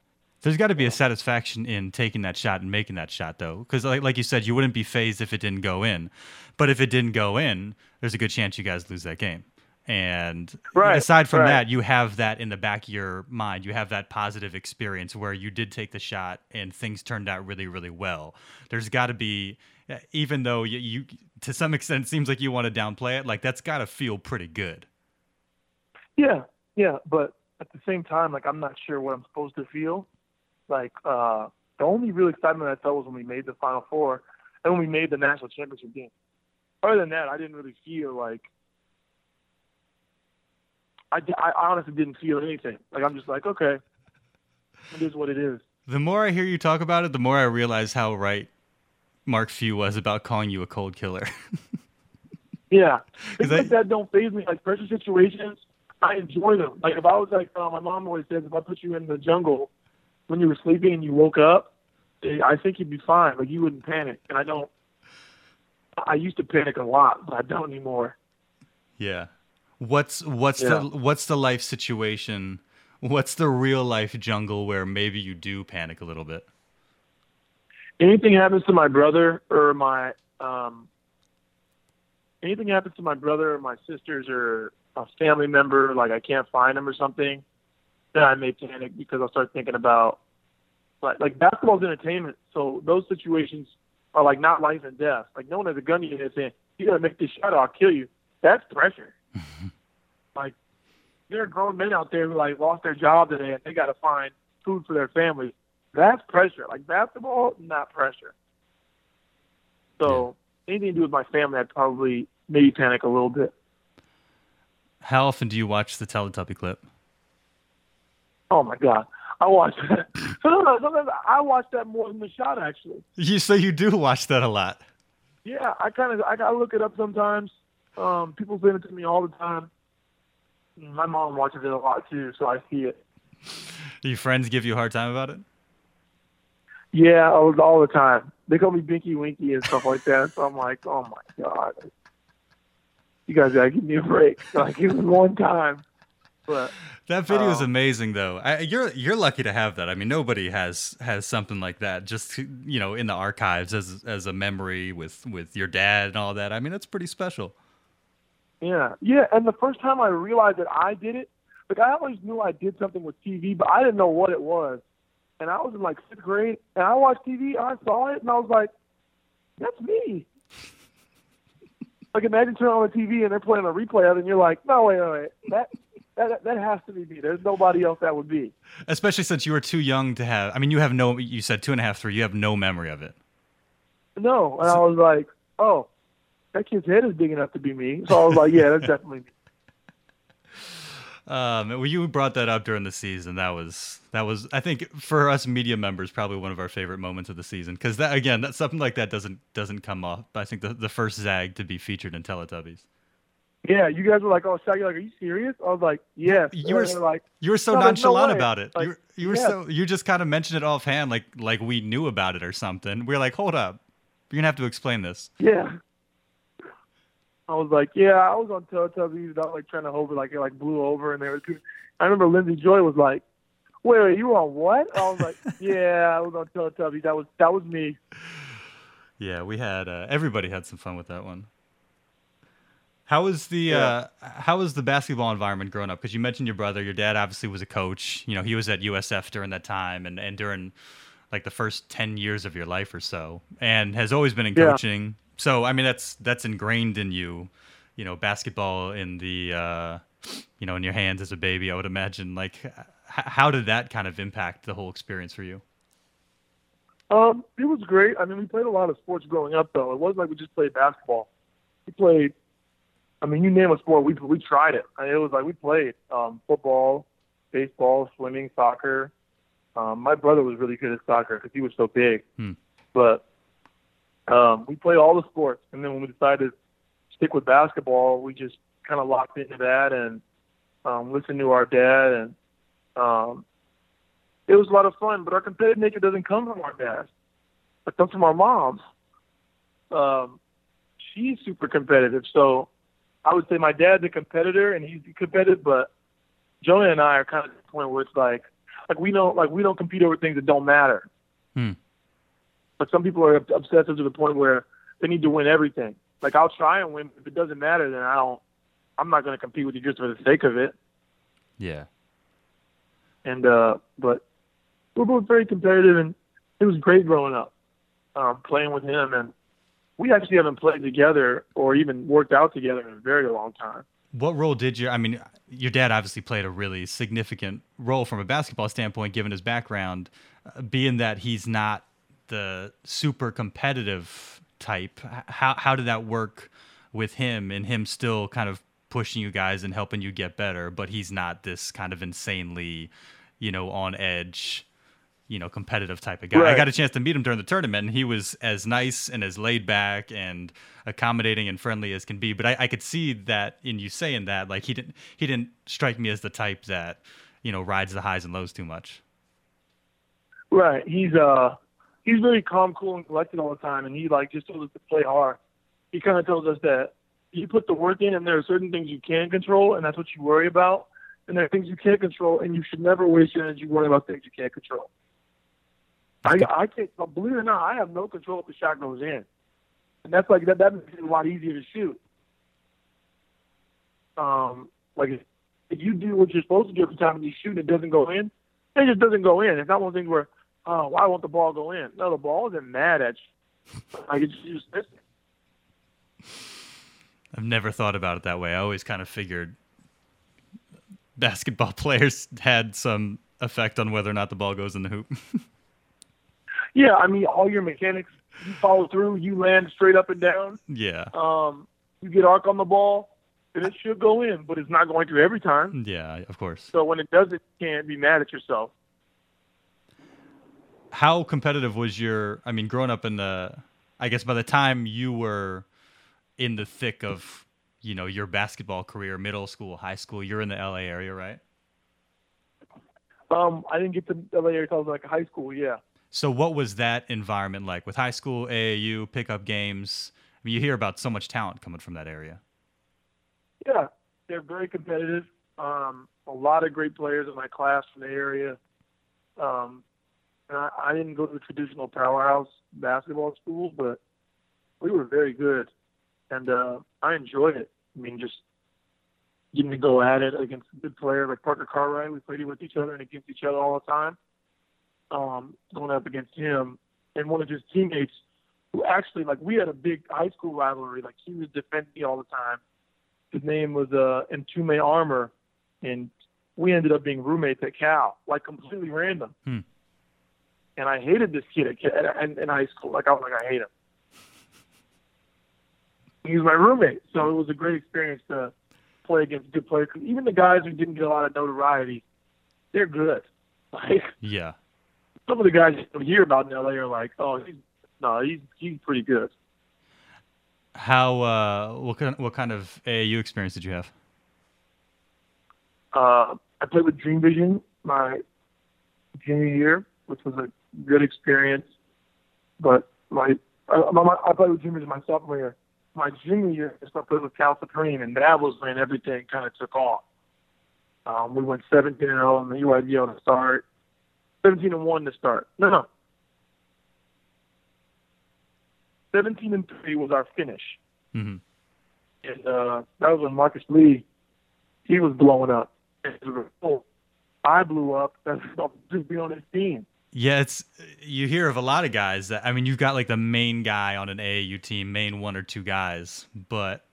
There's got to be a satisfaction in taking that shot and making that shot, though, because like, like you said, you wouldn't be phased if it didn't go in. But if it didn't go in, there's a good chance you guys lose that game. And right, aside from right. that, you have that in the back of your mind. You have that positive experience where you did take the shot and things turned out really, really well. There's got to be, eh, even though you, you, to some extent, it seems like you want to downplay it, like that's got to feel pretty good. Yeah, yeah. But at the same time, like I'm not sure what I'm supposed to feel. Like uh, the only real excitement I felt was when we made the Final Four and when we made the national championship game. Other than that, I didn't really feel like I, I honestly didn't feel anything. Like I'm just like, okay, it is what it is. The more I hear you talk about it, the more I realize how right Mark Few was about calling you a cold killer. yeah, things I, like that don't phase me. Like pressure situations, I enjoy them. Like if I was like, uh, my mom always says, if I put you in the jungle when you were sleeping and you woke up, eh, I think you'd be fine. Like you wouldn't panic, and I don't. I used to panic a lot, but I don't anymore. Yeah. What's what's yeah. the what's the life situation? What's the real life jungle where maybe you do panic a little bit? Anything happens to my brother or my um, anything happens to my brother or my sisters or a family member, like I can't find them or something, then I may panic because I'll start thinking about like like basketball's entertainment. So those situations are like not life and death. Like no one has a gun to your head saying, You gotta make this shot or I'll kill you. That's pressure. like there are grown men out there who like lost their job today and they got to find food for their families. That's pressure. Like basketball, not pressure. So anything to do with my family, I'd probably maybe panic a little bit. How often do you watch the Teletubby clip? Oh my god, I watch that. sometimes, sometimes I watch that more than the shot. Actually, you so you do watch that a lot. Yeah, I kind of I gotta look it up sometimes. Um, people send it to me all the time. My mom watches it a lot too, so I see it. Do your friends give you a hard time about it? Yeah, all, all the time. They call me Binky Winky and stuff like that. So I'm like, oh my god, you guys gotta give me a break. Like it was one time, but that video is um, amazing though. I, you're you're lucky to have that. I mean, nobody has has something like that. Just you know, in the archives as as a memory with with your dad and all that. I mean, that's pretty special. Yeah, yeah. And the first time I realized that I did it, like I always knew I did something with TV, but I didn't know what it was. And I was in like fifth grade, and I watched TV, and I saw it, and I was like, "That's me." Like imagine turning on the TV and they're playing a replay of it, and you're like, "No, wait, wait, wait. that." That, that has to be me. There's nobody else that would be. Especially since you were too young to have. I mean, you have no. You said two and a half, three. You have no memory of it. No, and so, I was like, "Oh, that kid's head is big enough to be me. So I was like, yeah, that's definitely me. Um, when you brought that up during the season, that was that was I think for us media members probably one of our favorite moments of the season because that again that something like that doesn't doesn't come up. I think the the first Zag to be featured in Teletubbies. Yeah, you guys were like, "Oh, Shaggy, like, are you serious?" I was like, "Yes." You were like, you were so no, there's no nonchalant about it. Like, you were, you were so you just kind of mentioned it offhand, like like we knew about it or something. We are like, hold up, you're gonna have to explain this. Yeah. I was like, yeah, I was on Teletubbies. was like trying to hope it like it like blew over, and there was. I remember Lindsay Joy was like, "Wait, wait, you were on what?" I was like, "Yeah, I was on Teletubbies. That was that was me." Yeah, we had uh, everybody had some fun with that one. How was the Yeah. uh, how was the basketball environment growing up? Because you mentioned your brother, your dad obviously was a coach. You know, he was at USF during that time and, and during like the first ten years of your life or so, and has always been in Yeah. coaching. So I mean, that's that's ingrained in you. You know, basketball in the uh, you know in your hands as a baby. I would imagine. Like, h- how did that kind of impact the whole experience for you? Um, it was great. I mean, we played a lot of sports growing up, though. It wasn't like we just played basketball. We played. I mean, you name a sport, we we tried it. I mean, it was like we played um, football, baseball, swimming, soccer. Um, my brother was really good at soccer because he was so big. Hmm. But um, we played all the sports, and then when we decided to stick with basketball, we just kind of locked into that and um, listened to our dad, and um, it was a lot of fun. But our competitive nature doesn't come from our dads; it comes from our moms. Um, she's super competitive, so I would say my dad's a competitor and he's competitive, but Jonah and I are kind of at the point where it's like, like we don't like we don't compete over things that don't matter. Hmm. But some people are obsessive to the point where they need to win everything. Like I'll try and win, if it doesn't matter, then I don't. I'm not going to compete with you just for the sake of it. Yeah. And uh, but we're both very competitive, and it was great growing up, um, playing with him. And we actually haven't played together or even worked out together in a very long time. What role did your I mean your dad obviously played a really significant role from a basketball standpoint given his background uh, being that he's not the super competitive type how how did that work with him and him still kind of pushing you guys and helping you get better but he's not this kind of insanely you know on edge you know, competitive type of guy. I got a chance to meet him during the tournament, and he was as nice and as laid back and accommodating and friendly as can be. But I, I could see that in you saying that, like he didn't he didn't strike me as the type that you know rides the highs and lows too much. Right. He's uh he's very calm, cool, and collected all the time, and he like just told us to play hard. He kind of tells us that you put the work in, and there are certain things you can control, and that's what you worry about, and there are things you can't control, and you should never waste your energy worrying about things you can't control. I I can't believe it or not, I have no control if the shot goes in, and that's like that that makes it a lot easier to shoot. Um, like if, if you do what you're supposed to do every time you shoot and it doesn't go in, it just doesn't go in. It's not one things where, oh, why won't the ball go in? No, the ball isn't mad at you. I it's just use this. I've never thought about it that way. I always kind of figured basketball players had some effect on whether or not the ball goes in the hoop. Yeah, I mean, all your mechanics, you follow through, you land straight up and down. yeah. Um, you get arc on the ball, and it should go in, but it's not going to every time. Yeah, of course. So when it doesn't, you can't be mad at yourself. How competitive was your i mean growing up in the i guess by the time you were in the thick of you know your basketball career middle school high school you're in the la area right Um, I didn't get to LA area until I was like high school. Yeah. so what was that environment like with high school aau pickup games i mean you hear about so much talent coming from that area Yeah, they're very competitive. Um, a lot of great players in my class from the area. Um, I, I didn't go to the traditional powerhouse basketball school, but we were very good, and uh, I enjoyed it. I mean, just getting to go at it against good players like Parker Cartwright. We played with each other and against each other all the time. Um, going up against him and one of his teammates, who actually like we had a big high school rivalry. Like he was defending me all the time his name was uh Entume Armor, and we ended up being roommates at Cal, like completely random. Hmm. And I hated this kid in, in high school. Like I was like, I hate him. He was my roommate, so it was a great experience to play against good players. even the guys who didn't get a lot of notoriety, they're good. Like Yeah. some of the guys you hear about in LA are like, oh, he's, no, he's he's pretty good. How uh what kind what kind of AAU experience did you have? Uh, I played with Dream Vision my junior year, which was a good experience. But my I, my, I played with Vision my sophomore year. My junior year, I played with Cal Supreme, and that was when everything kind of took off. Um, we went 17 and 0 in the EYBL to start. 17 and 1 to start. No, no. 17 and 3 was our finish. hmm And uh, that was when Marcus Lee, he was blowing up. And as a result, I blew up as just being on his team. Yeah, it's you hear of a lot of guys that I mean you've got like the main guy on an AAU team, main one or two guys, but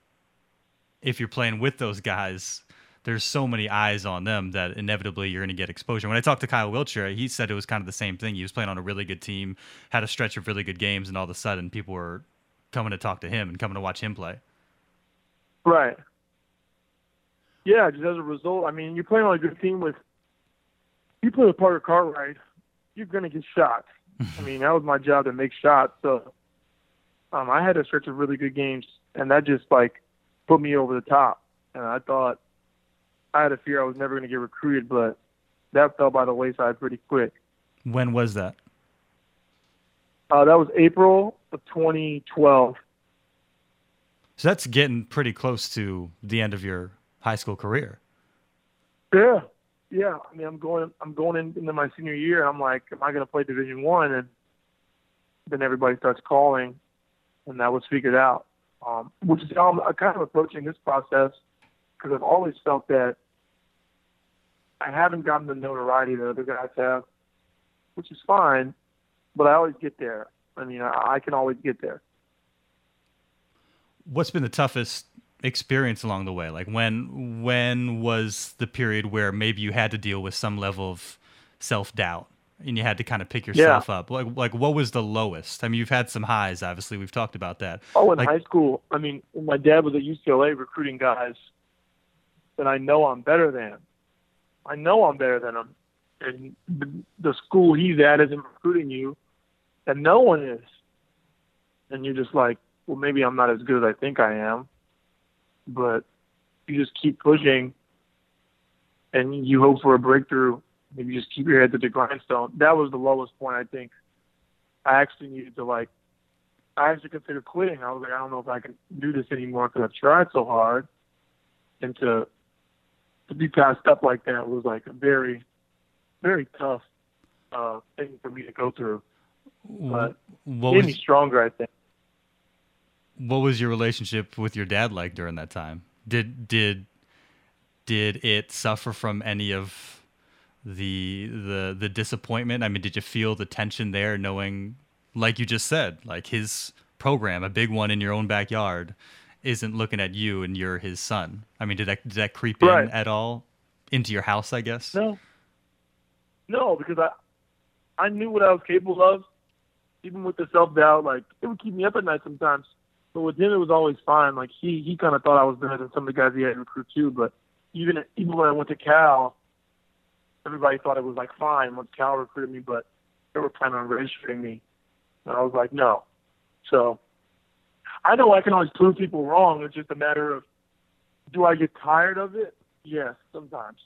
if you're playing with those guys, there's so many eyes on them that inevitably you're going to get exposure. When I talked to Kyle Wiltjer, he said it was kind of the same thing. He was playing on a really good team, had a stretch of really good games, and all of a sudden people were coming to talk to him and coming to watch him play. Right. Yeah, just as a result, I mean, you're playing on a good team with, you play with Parker Cartwright, you're going to get shots. I mean, that was my job to make shots. So um, I had a stretch of really good games, and that just, like, put me over the top. And I thought I had a fear I was never going to get recruited, but that fell by the wayside pretty quick. When was that? Uh, that was April of 2012. So that's getting pretty close to the end of your high school career. Yeah, yeah. I mean, I'm going. I'm going in, into my senior year. And I'm like, am I going to play Division One? And then everybody starts calling, and that was figured out. Um, which is how I'm kind of approaching this process because I've always felt that I haven't gotten the notoriety that other guys have, which is fine, but I always get there. I mean, I, I can always get there. what's been the toughest experience along the way? Like when when was the period where maybe you had to deal with some level of self-doubt and you had to kind of pick yourself up? Like like what was the lowest? I mean you've had some highs obviously we've talked about that. Oh, in Like- high school, I mean, my dad was at UCLA recruiting guys that I know I'm better than. I know I'm better than him, and the, the school he's at isn't recruiting you, and no one is. And you're just like, well, maybe I'm not as good as I think I am, but you just keep pushing, and you hope for a breakthrough. Maybe you just keep your head to the grindstone. That was the lowest point I think. I actually needed to like I actually considered quitting. I was like, I don't know if I can do this anymore because I've tried so hard, and to to be passed up like that was like a very, very tough uh, thing for me to go through. But what made me stronger, I think. What was your relationship with your dad like during that time did did did it suffer from any of the the the disappointment i mean did you feel the tension there knowing like you just said like his program a big one in your own backyard isn't looking at you and you're his son i mean did that did that creep Right. in at all into your house i guess No, no, because I I knew what I was capable of, even with the self doubt. Like it would keep me up at night sometimes. But with him, it was always fine. Like he he kind of thought I was better than some of the guys he had recruit too. But even even when I went to Cal, everybody thought it was like fine once Cal recruited me, but they were planning on registering me, and I was like no. So I know I can always prove people wrong. It's just a matter of do I get tired of it? Yes, sometimes.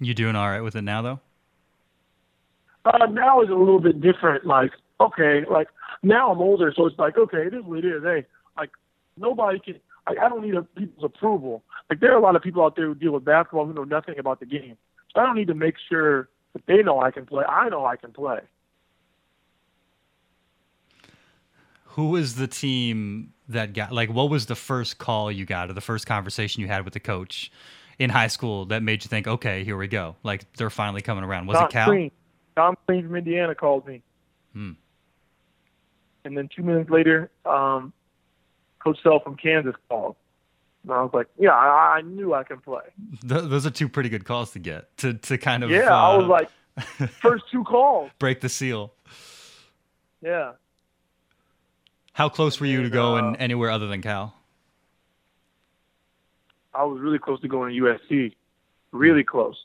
you doing all right with it now though Uh, now is a little bit different. Like, okay, like now I'm older, so it's like, okay, it is what it is. Hey, like nobody can. Like, I don't need a, people's approval. Like, there are a lot of people out there who deal with basketball who know nothing about the game. So I don't need to make sure that they know I can play. I know I can play. Who was the team that got like what was the first call you got or the first conversation you had with the coach in high school that made you think, okay, here we go. Like they're finally coming around. Was Tom it Cal? Crean, Tom Crean from Indiana called me. Hmm. And then two minutes later, um, Coach Self from Kansas called. And I was like, yeah, I, I knew I can play. Th- those are two pretty good calls to get to to kind of Yeah, I was uh, like, first two calls. break the seal. Yeah. How close were you to going uh, anywhere other than Cal? I was really close to going to USC, really close.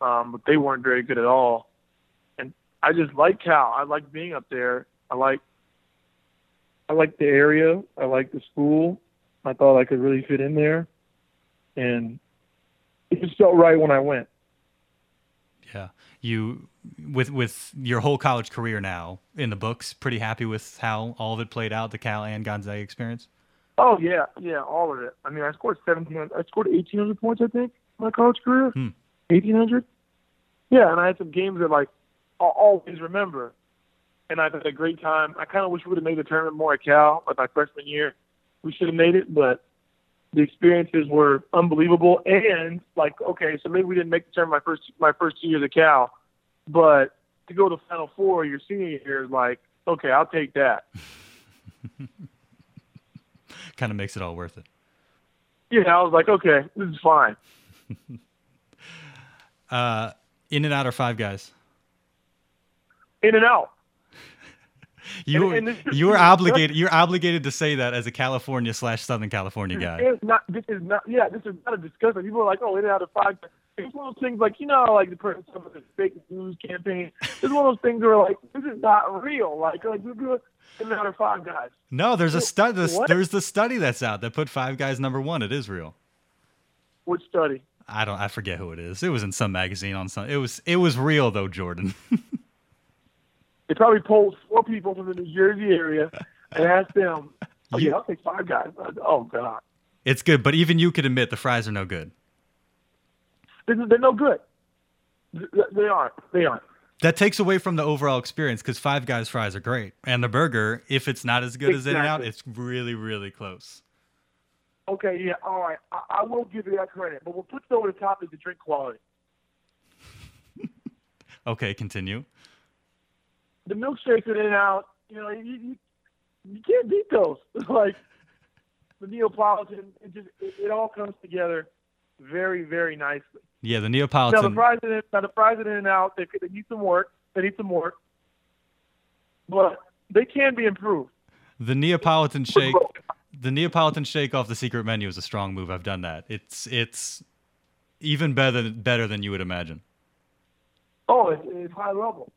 Um, but they weren't very good at all. I just like Cal. I like being up there. I like I like the area. I like the school. I thought I could really fit in there, and it just felt right when I went. Yeah, you with with your whole college career now in the books, pretty happy with how all of it played out, the Cal and Gonzaga experience. Oh yeah, yeah, all of it. I mean, I scored seventeen. I scored eighteen hundred points. I think my college career, Hmm. eighteen hundred. Yeah, and I had some games that like I'll always remember, and I had a great time. I kind of wish we would have made the tournament more at Cal, like my freshman year. We should have made it, but the experiences were unbelievable. And like, okay, so maybe we didn't make the tournament my first my first two years at Cal, but to go to the Final Four your senior year is like, okay, I'll take that. Kind of makes it all worth it. Yeah, I was like, okay, this is fine. Uh, In-N-Out or five guys. In-N-Out. You And- and this you were obligated. You're obligated to say that as a California slash Southern California guy. It's not. This is not. Yeah, this is not a discussion. People are like, oh, In-N-Out of five. It's one of those things like you know, like the person some of the fake news campaign. It's one of those things where like this is not real. Like like we do it In-N-Out of five guys. No, there's a study. There's the study that's out that put five guys number one at Israel. Which study? I don't. I forget who it is. It was in some magazine on some. It was. It was real though, Jordan. They probably polled four people from the New Jersey area and asked them. Oh yeah, I'll take five guys. Oh god, it's good, but even you could admit the fries are no good. they're no good. They aren't. They aren't. That takes away from the overall experience because Five Guys fries are great, and the burger, if it's not as good as In-N-Out, it's really, really close. Okay, yeah, all right. I, I will give you that credit, but we'll put over the top is the drink quality. Okay, continue. The milkshakes In-N-Out, you know, you, you, you can't beat those. like the Neapolitan, it just it, it all comes together very, very nicely. Yeah, the Neapolitan. Now the fries in now the fries In-N-Out, they, they need some work. They need some work, but they can be improved. The Neapolitan shake. The Neapolitan shake off the secret menu is a strong move. I've done that. It's it's even better better than you would imagine. Oh, it's, it's high level.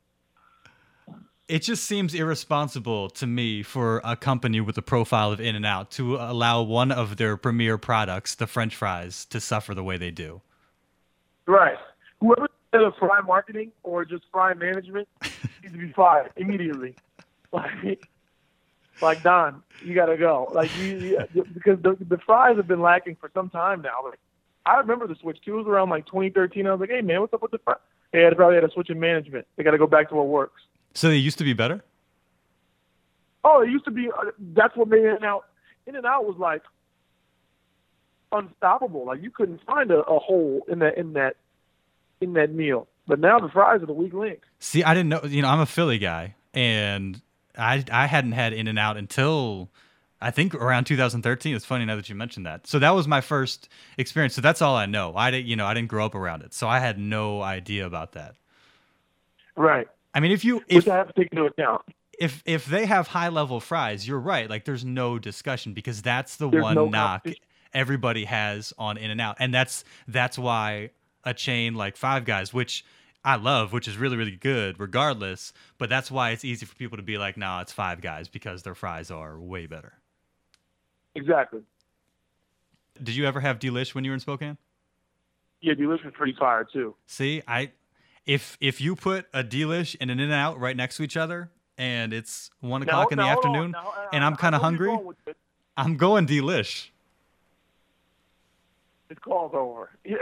It just seems irresponsible to me for a company with the profile of In-N-Out to allow one of their premier products, the French fries, to suffer the way they do. Right. Whoever did a fry marketing or just fry management needs to be fired immediately. Like, like Don, you got to go. Like you, you because the the fries have been lacking for some time now. Like I remember the switch too. It was around like 2013. I was like, hey man, what's up with the fries? They had probably had a switch in management. They got to go back to what works. So they used to be better. Oh, it used to be. Uh, that's what made In-N-Out. In and Out was like unstoppable. Like you couldn't find a, a hole in that in that in that meal. But now the fries are the weak link. See, I didn't know. You know, I'm a Philly guy, and I I hadn't had In-N-Out until I think around 2013. It's funny now that you mentioned that. So that was my first experience. So that's all I know. I didn't, you know, I didn't grow up around it, so I had no idea about that. Right. I mean, if you Which if I have to take into account. if if they have high level fries, you're right. Like there's no discussion because that's the There's one no knock everybody has on In-N-Out, and that's that's why a chain like Five Guys, which I love, which is really really good, regardless. But that's why it's easy for people to be like, "Nah, it's Five Guys," because their fries are way better. Exactly. Did you ever have Delish when you were in Spokane? Yeah, Delish was pretty fire too. See, I if if you put a Delish and an In-N-Out right next to each other, and it's one o'clock in the on. afternoon, Now, uh, and I'm kind of hungry. I'm going Delish. It's called over. Yeah,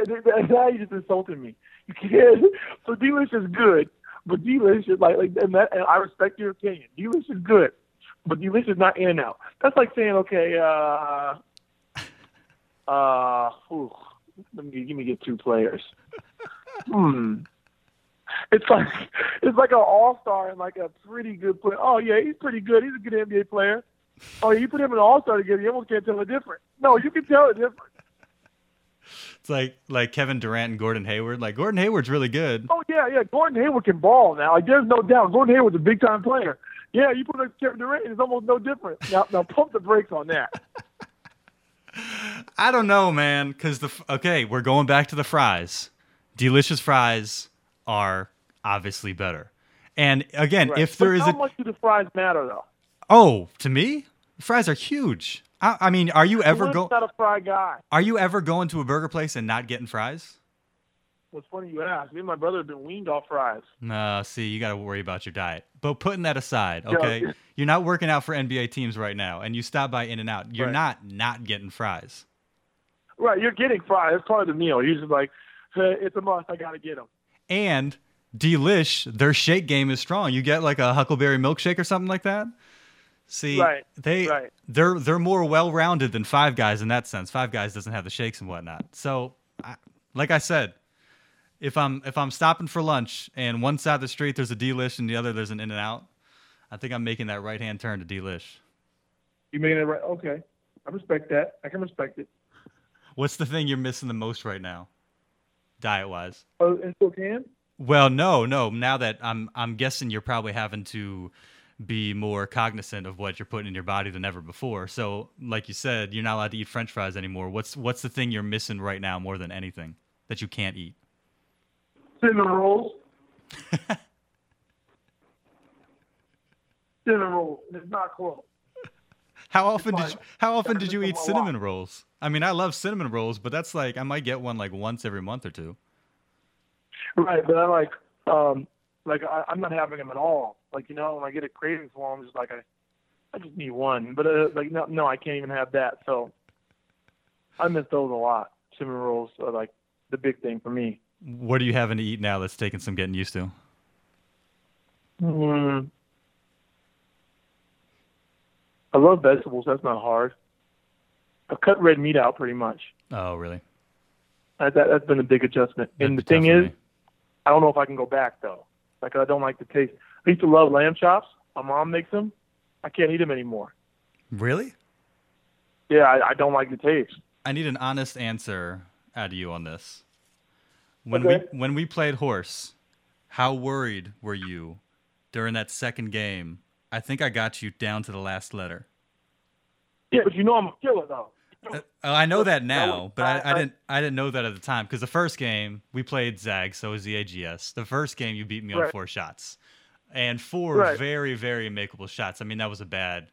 now you just insulted me. You can't. So Delish is good, but Delish is like, like and, that, and I respect your opinion. Delish is good, but Delish is not In-N-Out. That's like saying, okay, uh, uh, ooh, let me give me get two players. Hmm. It's like it's like an all star and like a pretty good player. Oh yeah, he's pretty good. He's a good NBA player. Oh, you put him in an all star together, you almost can't tell the difference. No, you can tell the difference. It's like like Kevin Durant and Gordon Hayward. Like Gordon Hayward's really good. Oh yeah, yeah. Gordon Hayward can ball now. Like there's no doubt. Gordon Hayward's a big time player. Yeah, you put a Kevin Durant, it's almost no different. Now, now pump the brakes on that. I don't know, man. Because the okay, we're going back to the fries. Delicious fries are obviously better. And again, Right. if there but is how a much do the fries matter though? oh, to me, fries are huge. I, I mean, are you ever Will's go? not a fry guy. Are you ever going to a burger place and not getting fries? What's funny you ask. Me and my brother have been weaned off fries. No, see, you got to worry about your diet. But putting that aside, Yeah. okay, you're not working out for NBA teams right now, and you stop by In-N-Out. You're Right. not not getting fries. Right, you're getting fries. It's part of the meal. You're just like, hey, it's a must. I gotta get them. And Delish, their shake game is strong. You get like a Huckleberry milkshake or something like that. See, Right, they right. they're they're more well rounded than Five Guys in that sense. Five Guys doesn't have the shakes and whatnot. So, I, like I said, if I'm if I'm stopping for lunch and one side of the street there's a Delish and the other there's an In-N-Out, I think I'm making that right hand turn to Delish. You made it right. Okay, I respect that. I can respect it. What's the thing you're missing the most right now, diet wise? Oh, and still can? Well, no, no. Now that I'm, I'm guessing you're probably having to be more cognizant of what you're putting in your body than ever before. So, like you said, you're not allowed to eat French fries anymore. What's, what's the thing you're missing right now more than anything that you can't eat? Cinnamon rolls. cinnamon rolls. It's not close. How often did you, how often did you eat cinnamon rolls? I mean, I love cinnamon rolls, but that's like I might get one like once every month or two. Right, but I like, um, like I, I'm not having them at all. Like you know, when I get a craving for them, I'm just like I, I just need one. But uh, like no, no, I can't even have that. So I miss those a lot. Cinnamon rolls are like the big thing for me. What are you having to eat now that's taking some getting used to? Mm. I love vegetables. That's not hard. I cut red meat out pretty much. Oh, really? That, that, that's been a big adjustment. That'd and the thing is, me. I don't know if I can go back though. Like I don't like the taste. I used to love lamb chops. My mom makes them. I can't eat them anymore. really? Yeah, I, I don't like the taste. I need an honest answer out of you on this. When Okay. we when we played horse, how worried were you during that second game? I think I got you down to the last letter. Yeah, but you know I'm a killer though. Uh, I know that now, but I, I- didn't I didn't know that at the time because the first game we played Zag, so was the AGS. The first game you beat me on four shots, and four Right. very very makeable shots. I mean that was a bad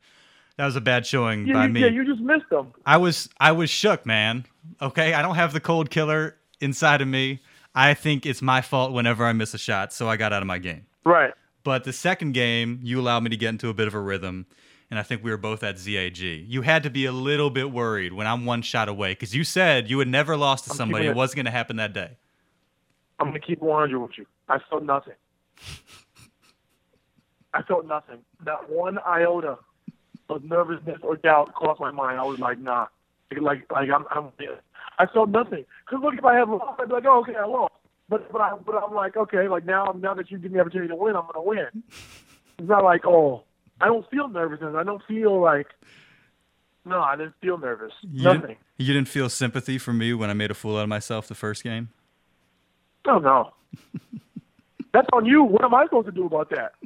that was a bad showing Yeah, by you, me. yeah, you just missed them. I was I was shook, man. Okay, I don't have the cold killer inside of me. I think it's my fault whenever I miss a shot, so I got out of my game. Right. But the second game, you allowed me to get into a bit of a rhythm, and I think we were both at ZAG. You had to be a little bit worried when I'm one shot away because you said you had never lost to I'm somebody. It wasn't going to happen that day. I'm gonna keep 100 with you. I felt nothing. I felt nothing. Not one iota of nervousness or doubt crossed my mind. I was like, nah. Like, like I'm, I'm. I felt nothing. Cause look, if I had lost, I'd be like, oh, okay, I lost. But, but I, but I'm like, okay, like now, now that you give me the opportunity to win, I'm gonna win. It's not like, oh, I don't feel nervousness. I don't feel like. No, I didn't feel nervous. You Nothing. Didn't, you didn't feel sympathy for me when I made a fool out of myself the first game? Oh no. That's on you. What am I supposed to do about that?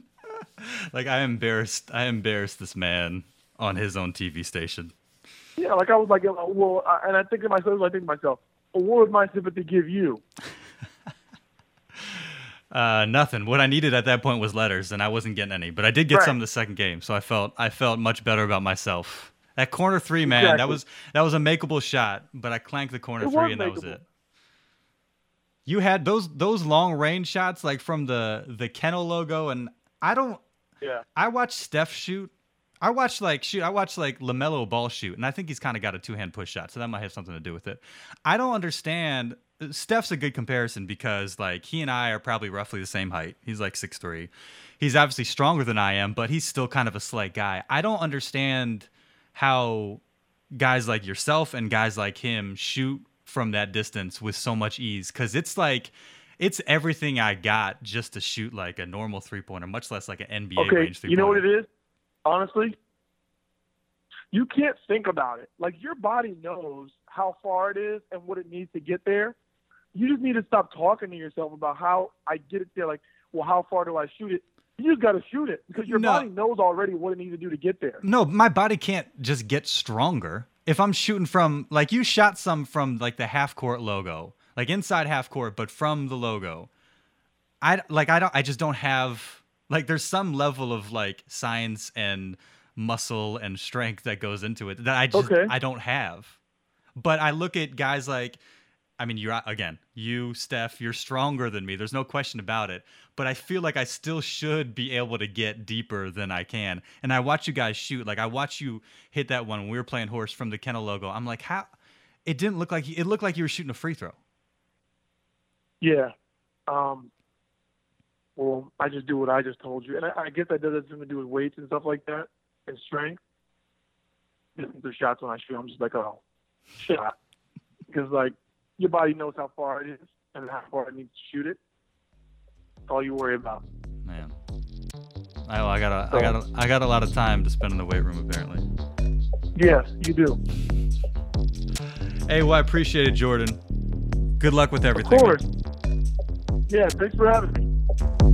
Like I embarrassed I embarrassed this man on his own TV station. Yeah, like I was like, well, and I think to myself, I think to myself, well, what would my sympathy give you? Uh, nothing. What I needed at that point was letters, and I wasn't getting any. But I did get Right. some the second game, so I felt I felt much better about myself. That corner three, man, that was that was a makeable shot, but I clanked the corner It three, and that was it. You had those those long range shots like from the the Kennel logo, and I don't. Yeah. I watched Steph shoot. I watched like shoot. I watched like Lamelo Ball shoot, and I think he's kind of got a two hand push shot, so that might have something to do with it. I don't understand. Steph's a good comparison because like he and I are probably roughly the same height. He's like six three. He's obviously stronger than I am, but he's still kind of a slight guy. I don't understand how guys like yourself and guys like him shoot from that distance with so much ease because it's like it's everything I got just to shoot like a normal three pointer, much less like an NBA Okay, range three you know what it is? Honestly, you can't think about it. Like your body knows how far it is and what it needs to get there. You just need to stop talking to yourself about how I get it there. Like, well, how far do I shoot it? You just got to shoot it because your No. body knows already what it needs to do to get there. No, my body can't just get stronger. if I'm shooting from like you shot some from like the half court logo, like inside half court, but from the logo. I like I don't I just don't have like there's some level of like science and muscle and strength that goes into it that I just Okay. I don't have. But I look at guys like I mean, you're again, you, Steph, you're stronger than me. There's no question about it. But I feel like I still should be able to get deeper than I can. And I watch you guys shoot. Like I watch you hit that one when we were playing horse from the kennel logo. I'm like, how? It didn't look like it looked like you were shooting a free throw. Yeah. Um, well, I just do what I just told you, and I, I guess that does have something to do with weights and stuff like that, and strength. The shots when I shoot, I'm just like, oh, shot, because like your body knows how far it is and how far it needs to shoot it. That's all you worry about. Man, I, I got a, I got a, I got a lot of time to spend in the weight room apparently. Yes, you do. Hey, well, I appreciate it, Jordan. Good luck with Of everything. man. course. Yeah, thanks for having me.